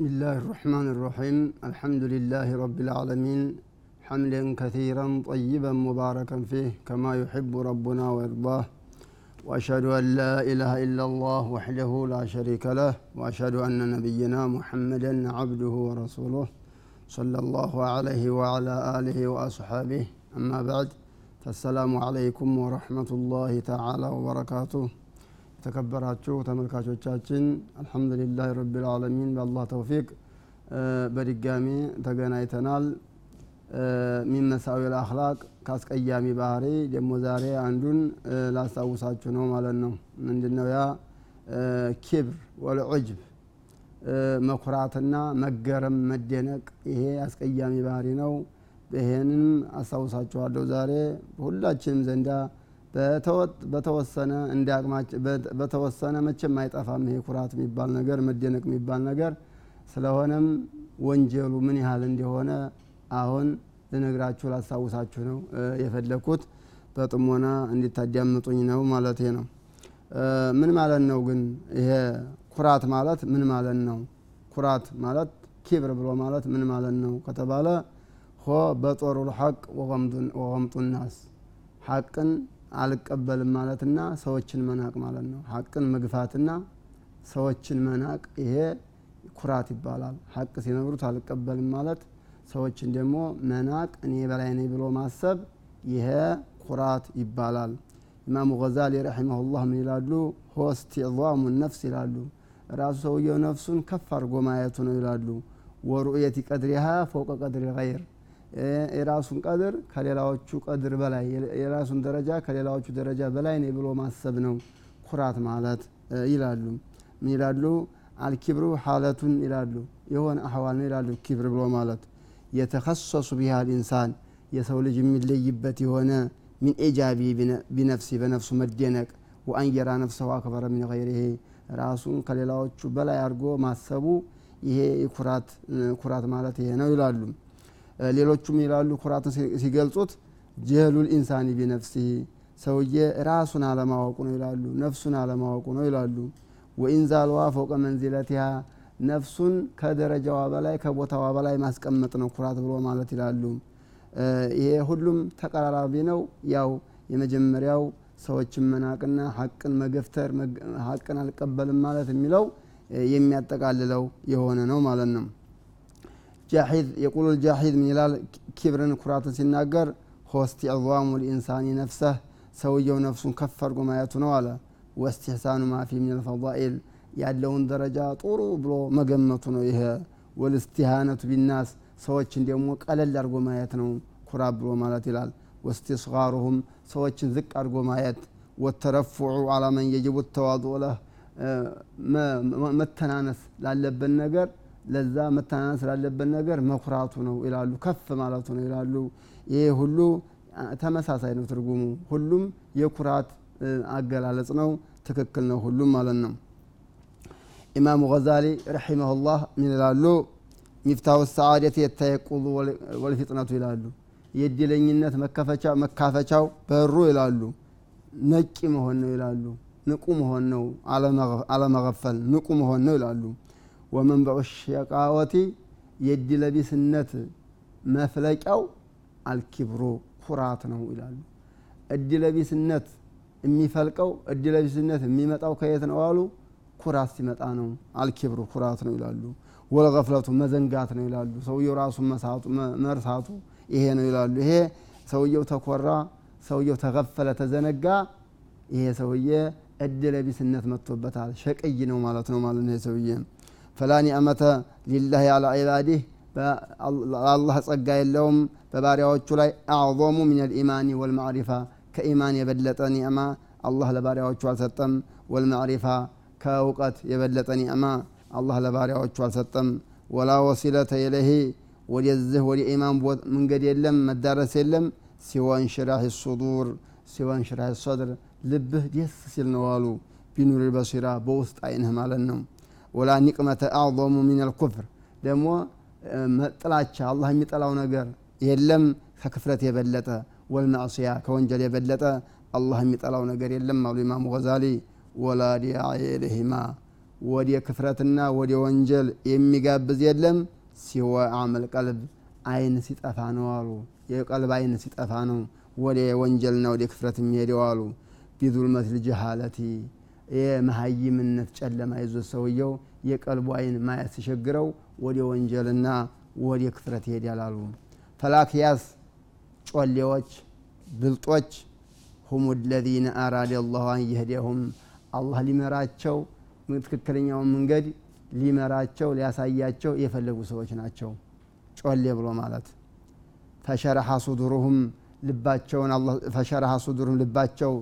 بسم الله الرحمن الرحيم. الحمد لله رب العالمين. حمدا كثيرا طيبا مباركا فيه كما يحب ربنا ويرضاه. وأشهد أن لا إله إلا الله وحده لا شريك له. وأشهد أن نبينا محمدا عبده ورسوله صلى الله عليه وعلى آله وأصحابه. أما بعد فالسلام عليكم ورحمة الله تعالى وبركاته. የተከበራችሁ ተመልካቾቻችን አልሐምዱሊላህ ረቢልዓለሚን በአላህ ተውፊቅ። በድጋሚ ተገናኝተናል። ሚን መሳዊል አክላቅ ከአስቀያሚ ባህሪ ደግሞ ዛሬ አንዱን ላስታውሳችሁ ነው ማለት ነው። ምንድነው ያ? ኪብር ወልዑጅብ። መኩራትና መገረም መደነቅ ይሄ አስቀያሚ ባህሪ ነው። ይሄንም አስታውሳችኋለሁ ዛሬ ሁላችንም ዘንዳ በተወሰነ በተወሰነ መቼም አይጠፋም ይሄ ኩራት የሚባል ነገር መደነቅ የሚባል ነገር። ስለሆነም ወንጀሉ ምን ያህል እንደሆነ አሁን ልነግራችሁ ላስታውሳችሁ ነው። የፈለግኩት በጥሞና እንዲታዳምጡኝ ነው ማለት ነው። ምን ማለት ነው ግን ይሄ ኩራት ማለት? ምን ማለት ነው? ኩራት ማለት ኪብር ብሎ ማለት ምን ማለት ነው ከተባለ ሆ በጦሩ ልሐቅ ወቀምጡ ናስ። ሐቅን አልቀበልም ማለትና ሰዎችን መናቅ ማለት ነው። ሀቅን መግፋትና ሰዎችን መናቅ ይሄ ኩራት ይባላል። ሀቅ ሲነግሩት አልቀበልም ማለት ሰዎችን ደግሞ መናቅ እኔ በላይ ነኝ ብሎ ማሰብ ይሄ ኩራት ይባላል። ኢማሙ ገዛሊ ረሒመሁላህ ምን ይላሉ? ሆ ነፍስ ይላሉ። ራሱ ሰውየው ነፍሱን ከፍ አድርጎ ማየቱ ነው ይላሉ። ወሩእየቲ ቀድሪሃ ፈውቀ ቀድሪ ገይር የራሱን ቀድር ከሌላዎቹ ቀድር በላይ የራሱን ደረጃ ከሌላዎቹ ደረጃ በላይ ነው ብሎ ማሰብ ነው ኩራት ማለት ይላሉ። ምን ይላሉ? አልኪብሩ ሀለቱን ይላሉ። የሆነ አህዋል ነው ይላሉ ኪብር ብሎ ማለት። የተከሰሱ ቢሃ ልኢንሳን የሰው ልጅ የሚለይበት የሆነ ሚን ኤጃቢ ቢነፍሲ በነፍሱ መደነቅ። ወአንየራ ነፍሰሁ አክበረ ሚን ገይሪሄ ራሱን ከሌላዎቹ በላይ አድርጎ ማሰቡ ይሄ ኩራት ማለት ይሄ ነው ይላሉ ሌሎቹም ይላሉ ኩራትን ሲገልጹት ጀህሉል ኢንሳኒ ቢነፍሲህ ሰውዬ ራሱን አለማወቁ ነው ይላሉ ነፍሱን አለማወቁ ነው ይላሉ። ወኢንዛልዋ ፈውቀ መንዚለቲሃ ነፍሱን ከደረጃዋ በላይ ከቦታዋ በላይ ማስቀመጥ ነው ኩራት ብሎ ማለት ይላሉ። ይሄ ሁሉም ተቀራራቢ ነው። ያው የመጀመሪያው ሰዎችን መናቅና ሀቅን መገፍተር ሀቅን አልቀበልም ማለት የሚለው የሚያጠቃልለው የሆነ ነው ማለት ነው ጃሒዝ የቁሉ ልጃሒዝ ምን ይላል? ኪብርን ኩራትን ሲናገር ሆስቲዕዛሙ ልኢንሳኒ ነፍሰህ ሰውየው ነፍሱን ከፍ አድርጎ ማየቱ ነው አለ። ወስትሕሳኑ ማፊ ምን ልፈዳኢል ያለውን ደረጃ ጥሩ ብሎ መገመቱ ነው ይሄ። ወልስቲሃነቱ ቢናስ ሰዎችን ደግሞ ቀለል አድርጎ ማየት ነው ኩራ ብሎ ማለት ይላል። ወስቲስጋሩሁም ሰዎችን ዝቅ አድርጎ ማየት። ወተረፉዑ አላ መን የጅቡ ተዋضኡ ለህ መተናነስ ላለበት ነገር ለዛ መተናነስ ላለበት ነገር መኩራቱ ነው ይላሉ ከፍ ማለቱ ነው ይላሉ። ይሄ ሁሉ ተመሳሳይ ነው ትርጉሙ። ሁሉም የኩራት አገላለጽ ነው ትክክል ነው ሁሉም ማለት ነው። ኢማሙ ገዛሊ ረሒመሁላህ ምን ይላሉ? ሚፍታሁ ሰዓደት የተየቁሉ ወልፊጥነቱ ይላሉ። የእድለኝነት መካፈቻው በሩ ይላሉ። ነቂ መሆን ነው ይላሉ። ንቁ መሆን ነው አለመገፈል ንቁ መሆን ነው ይላሉ ወመንበዑ ሸቃወቲ የእድለቢስነት መፍለቂያው አልኪብሩ ኩራት ነው ይላሉ። እድለቢስነት የሚፈልቀው እድለቢስነት የሚመጣው ከየት ነው አሉ? ኩራት ሲመጣ ነው። አልኪብሩ ኩራት ነው ይላሉ። ወለገፍለቱ መዘንጋት ነው ይላሉ። ሰውየው ራሱን መርሳቱ ይሄ ነው ይላሉ። ይሄ ሰውየው ተኮራ ሰውየው ተገፈለ ተዘነጋ ይሄ ሰውዬ እድለቢስነት መጥቶበታል። ሸቅይ ነው ማለት ነው ማለት ነው ይሄ ሰውዬ فلاني نعمة لله على عباده الله صقا اللوم فباري لاي أعظم من الإيمان والمعرفة كإيمان يبدلت أما الله لباري وتشول ستم والمعرفة كوقت يبدلت أما الله لباري وتشول ستم ولا وصلة إليه وليزه ولإيمان من قد يلم مدارس سلم سوى انشراح الصدور سوى انشراح الصدر لبه يسسل نوالو بنور البصيرة بوسط عينهم على النوم ወላ ኒቅመተ አዕظሙ ሚን አልኩፍር ደግሞ ጥላቻ አላህ የሚጠላው ነገር የለም ከክፍረት የበለጠ ወልማዕስያ ከወንጀል የበለጠ አላህ የሚጠላው ነገር የለም አሉ ኢማሙ ገዛሊ። ወላ ኢለይሂማ ወደ ክፍረትና ወደ ወንጀል የሚጋብዝ የለም ሲወ አመል ቀልብ አይን ሲጠፋ ነው አሉ። የቀልብ አይን ሲጠፋ ነው ወደ ወንጀልና ወደ ክፍረት የሚሄደው አሉ። ቢዙልመት ልጀሃለቲ የመሀይምነት ጨለማ ይዞ ሰውየው የቀልቡ አይን ማየት ሲቸግረው ወደ ወንጀልና ወደ ክፍረት ይሄዳል አሉ። ፈላክያስ ጮሌዎች ብልጦች ሁም ለዚነ አራደ አላሁ አን የህዲያሁም አላህ ሊመራቸው ትክክለኛውን መንገድ ሊመራቸው ሊያሳያቸው የፈለጉ ሰዎች ናቸው። ጮሌ ብሎ ማለት ፈሸረሐ ሱዱሩሁም ልባቸውን ፈሸረሐ ሱዱሩሁም ልባቸው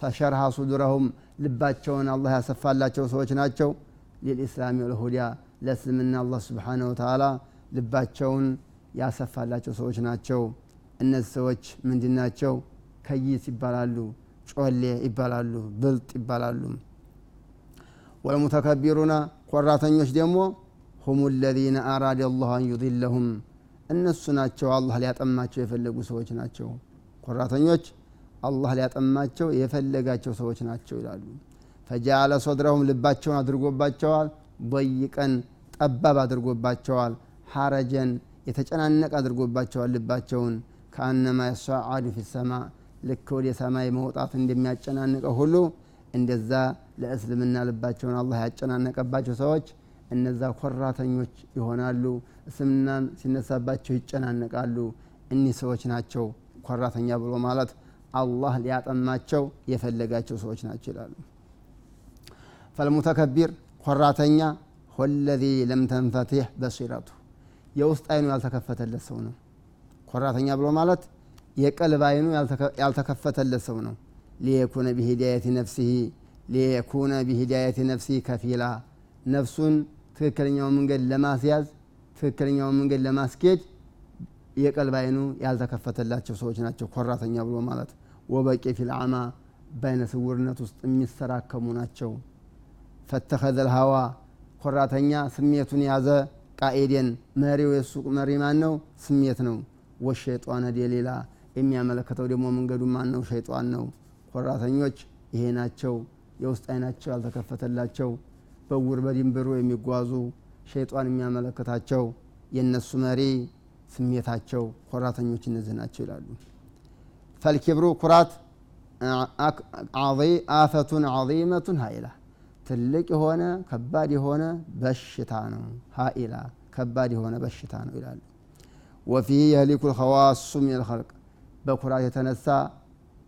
ፈሸረሐ ሱዱረሁም ልባቸውን አላህ ያሰፋላቸው ሰዎች ናቸው። ሊልኢስላሚ ወልሁዲያ ለእስልምና አላህ ስብሓነ ወተዓላ ልባቸውን ያሰፋላቸው ሰዎች ናቸው። እነዚህ ሰዎች ምንድን ናቸው? ከይስ ይባላሉ ጮሌ ይባላሉ ብልጥ ይባላሉ። ወልሙተከቢሩና ኮራተኞች ደግሞ ሁም ለዚነ አራደ አላሁ አን ዩድለሁም እነሱ ናቸው አላህ ሊያጠማቸው የፈለጉ ሰዎች ናቸው። ኮራተኞች አላህ ሊያጠማቸው የፈለጋቸው ሰዎች ናቸው ይላሉ። ፈጃአለ ሶድረሁም ልባቸውን አድርጎባቸዋል በይቀን ጠባብ አድርጎባቸዋል ሐረጀን የተጨናነቅ አድርጎባቸዋል ልባቸውን። ከአነማ የሰዓዱ ፊ ሰማ ልክ ወደ ሰማይ መውጣት እንደሚያጨናንቀው ሁሉ እንደዛ ለእስልምና ልባቸውን አላህ ያጨናነቀባቸው ሰዎች እነዛ ኮራተኞች ይሆናሉ። እስልምናን ሲነሳባቸው ይጨናነቃሉ። እኒህ ሰዎች ናቸው ኮራተኛ ብሎ ማለት አላህ ሊያጠማቸው የፈለጋቸው ሰዎች ናቸው ይላሉ። ፈልሙተከቢር ኮራተኛ ሆለዚ ለም ተንፈትህ በሲረቱ። የውስጥ አይኑ ያልተከፈተለት ሰው ነው። ኮራተኛ ብሎ ማለት የቀልብ አይኑ ያልተከፈተለት ሰው ነው። ሊየኩነ ቢሂዳየት ነፍሲህ ሊየኩነ ቢሂዳየት ነፍሲህ ከፊላ። ነፍሱን ትክክለኛውን መንገድ ለማስያዝ ትክክለኛውን መንገድ ለማስኬድ የቀልብ አይኑ ያልተከፈተላቸው ሰዎች ናቸው ኮራተኛ ብሎ ማለት። ወበቂ ፊልዓማ በአይነ ስውርነት ውስጥ የሚሰራከሙ ናቸው። ፈተኸዘ ልሀዋ ኮራተኛ ስሜቱን ያዘ ቃኤዴን። መሪው የሱ መሪ ማን ነው ስሜት ነው። ወሸይጧን ደሌላ የሚያመለክተው ደግሞ መንገዱ ማን ነው ሸይጧን ነው። ኮራተኞች ይሄ ናቸው። የውስጥ አይናቸው ያልተከፈተላቸው በውር በድንብሩ የሚጓዙ ሸይጧን የሚያመለክታቸው የእነሱ መሪ ስሜታቸው ኮራተኞች እነዚህ ናቸው ይላሉ። ፈልኪብሩ ኩራት አፈቱን ዓظመቱን ሀኢላ ትልቅ የሆነ ከባድ የሆነ በሽታ ነው። ሀኢላ ከባድ የሆነ በሽታ ነው ይላሉ። ወፊህ የህሊኩ ልኸዋሱ ምን ልኸልቅ በኩራት የተነሳ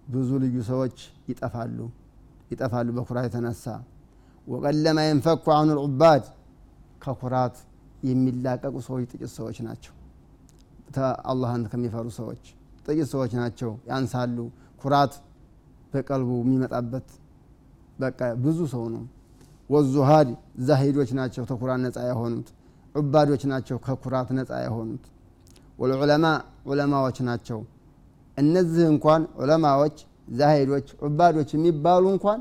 ብዙ ልዩ ሰዎች ይጠፋሉ። ይጠፋሉ በኩራት የተነሳ። ወቀለማ የንፈኩ አኑ ልዑባድ ከኩራት የሚላቀቁ ሰዎች ጥቂት ሰዎች ናቸው አላህን ከሚፈሩ ሰዎች ጥቂት ሰዎች ናቸው። ያንሳሉ። ኩራት በቀልቡ የሚመጣበት በቃ ብዙ ሰው ነው። ወዙሃድ ዛሂዶች ናቸው ከኩራት ነፃ የሆኑት። ዑባዶች ናቸው ከኩራት ነፃ የሆኑት። ወልዑለማ ዑለማዎች ናቸው። እነዚህ እንኳን ዑለማዎች ዛሂዶች ዑባዶች የሚባሉ እንኳን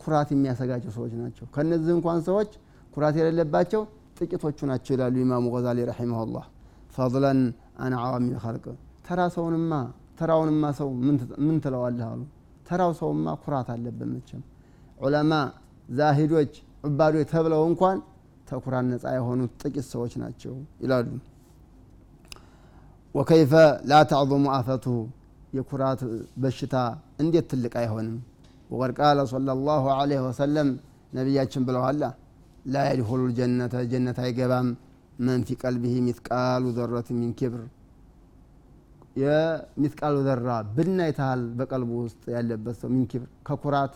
ኩራት የሚያሰጋቸው ሰዎች ናቸው። ከነዚህ እንኳን ሰዎች ኩራት የሌለባቸው ጥቂቶቹ ናቸው ይላሉ ኢማሙ ገዛሊ ረሒመሁላህ ፈضለን አን አዋሚል ኸልቅ ተራ ሰውንማ ተራውንማ ሰው ምን ትለዋለህ አሉ። ተራው ሰውማ ኩራት አለበት መቼም። ዑለማ ዛሂዶች ዑባዶች ተብለው እንኳን ተኩራን ነፃ የሆኑት ጥቂት ሰዎች ናቸው ይላሉ። ወከይፈ ላ ተዕظሙ አፈቱሁ የኩራት በሽታ እንዴት ትልቅ አይሆንም? ወቀድ ቃለ صለ ላሁ ወሰለም ነቢያችን ብለዋላ ላ የድኹሉ ጀነተ ጀነት አይገባም። መን ፊ ቀልቢህ ሚትቃሉ ዘረት ሚን ኪብር የሚትቃሉ ዘራ ብናይታል በቀልቡ ውስጥ ያለበት ሰው ሚን ኪብር ከኩራት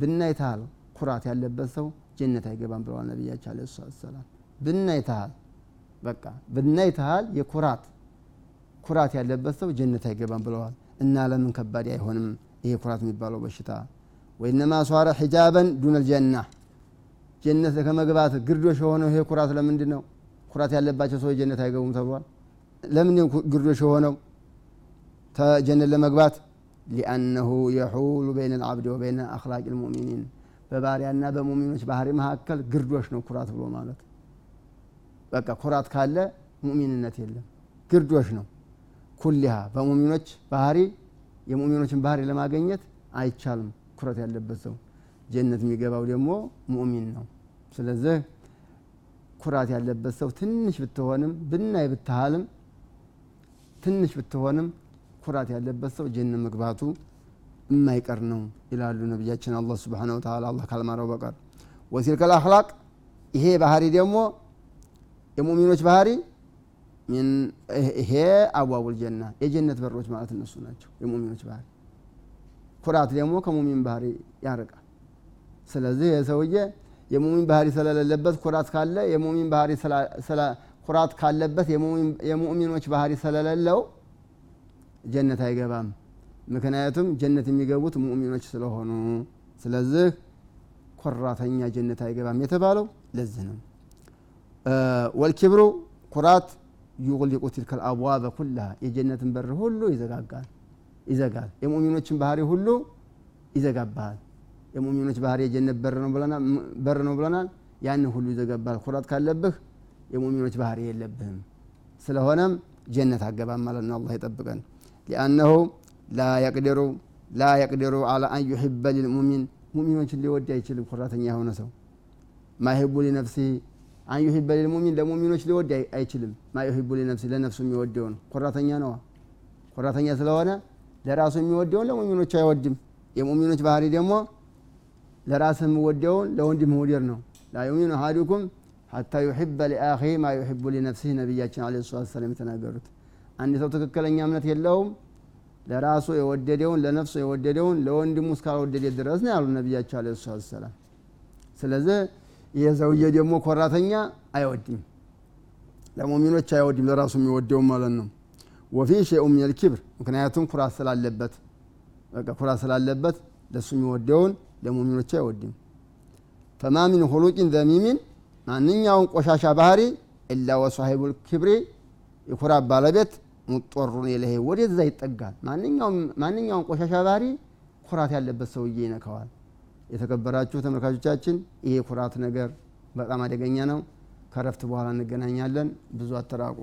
ብናይታል ኩራት ያለበት ሰው ጀነት አይገባም ብለዋል ነቢያችን አለ ሰላም ብናይታል በቃ ብናይታል የኩራት ኩራት ያለበት ሰው ጀነት አይገባም ብለዋል። እና ለምን ከባድ አይሆንም ይሄ ኩራት የሚባለው በሽታ? ወይነማ ሷረ ሒጃበን ዱን ልጀና ጀነት ከመግባት ግርዶሽ የሆነው ይሄ ኩራት ለምንድ ነው ኩራት ያለባቸው ሰዎች ጀነት አይገቡም ተብሏል። ለምን ግርዶሽ የሆነው? ጀነት ለመግባት ሊአነሁ የሑሉ በይነ ልዓብድ ወበይነ አክላቅ ልሙእሚኒን። በባሪያና በሙሚኖች ባህሪ መካከል ግርዶሽ ነው ኩራት ብሎ ማለት። በቃ ኩራት ካለ ሙእሚንነት የለም ግርዶሽ ነው። ኩሊሃ በሙሚኖች ባህሪ የሙእሚኖችን ባህሪ ለማገኘት አይቻልም ኩረት ያለበት ሰው። ጀነት የሚገባው ደግሞ ሙእሚን ነው። ስለዚህ ኩራት ያለበት ሰው ትንሽ ብትሆንም ብናይ ብትሃልም ትንሽ ብትሆንም ኩራት ያለበት ሰው ጀነ መግባቱ የማይቀር ነው ይላሉ ነቢያችን አላህ ስብሓነሁ ወተዓላ። አላህ ካልማረው በቀር ወሲልከል አክላቅ ይሄ ባህሪ ደግሞ የሙሚኖች ባህሪ ይሄ አዋቡል ጀና የጀነት በሮች ማለት እነሱ ናቸው የሙሚኖች ባህሪ። ኩራት ደግሞ ከሙሚን ባህሪ ያርቃል። ስለዚህ የሰውዬ የሙሚን ባህሪ ስለሌለበት ኩራት ካለ የሙሚን ባህሪ ኩራት ካለበት የሙእሚኖች ባህሪ ስለሌለው ጀነት አይገባም። ምክንያቱም ጀነት የሚገቡት ሙእሚኖች ስለሆኑ። ስለዚህ ኮራተኛ ጀነት አይገባም የተባለው ለዚህ ነው። ወልኪብሩ ኩራት ዩቅሊቁ ትልከ ልአብዋበ ኩላሃ። የጀነትን በር ሁሉ ይዘጋጋል ይዘጋል። የሙእሚኖችን ባህሪ ሁሉ ይዘጋባሃል የሙእሚኖች ባህሪ የጀነት በር ነው ብለናል ያንን ሁሉ ይዘጋባል ኩራት ካለብህ የሙእሚኖች ባህሪ የለብህም። ስለሆነም ጀነት አገባም ማለት ነው። አላህ ይጠብቀን። ሊአነሁ ላ የቅዲሩ ላ የቅዲሩ አላ አን ዩሕበ ሊልሙሚን ሙሚኖችን ሊወድ አይችልም ኩራተኛ የሆነ ሰው። ማይህቡ ሊነፍሲህ አን ዩሂበ ሊልሙሚን ለሙሚኖች ሊወድ አይችልም። ማ ሊነፍሲ ለነፍሱ የሚወደውን ኩራተኛ ነዋ። ኩራተኛ ስለሆነ ለራሱ የሚወደውን ለሙሚኖች አይወድም። የሙሚኖች ባህሪ ደግሞ ለራስህ የሚወደውን ለወንድም መውደድ ነው። ላ ዩሚኑ ሐታ ዩሕበ ሊአኺ ማ ዩሕቡ ሊነፍሲህ ነቢያችን አለ ሰላት ሰላም የተናገሩት። አንድ ሰው ትክክለኛ እምነት የለውም። ለራሱ የወደደውን ለነፍሱ የወደደውን ለወንድሙ እስካልወደደ ድረስ ነው ያሉ ነቢያቸው አለ ሰላት ሰላም ስለዚህ ይህ ሰውዬ ደግሞ ኮራተኛ አይወድም። ለሙሚኖች አይወድም ለራሱ የሚወደውን ማለት ነው። ወፊ ሸይኡ ምን ልኪብር ምክንያቱም ኩራት ስላለበት። በቃ ኩራት ስላለበት ለሱ የሚወደውን ለሙሚኖች አይወድም። ፈማ ሚን ሁሉቂን ዘሚሚን ማንኛውን ቆሻሻ ባህሪ ኢላ ወሳሂቡ ልክብሪ የኩራት ባለቤት ሙጦሩን የለሄ ወደዛ ይጠጋል? ማንኛውም ቆሻሻ ባህሪ ኩራት ያለበት ሰውዬ ይነካዋል። የተከበራችሁ ተመልካቾቻችን ይሄ ኩራት ነገር በጣም አደገኛ ነው። ከረፍት በኋላ እንገናኛለን። ብዙ አተራቁ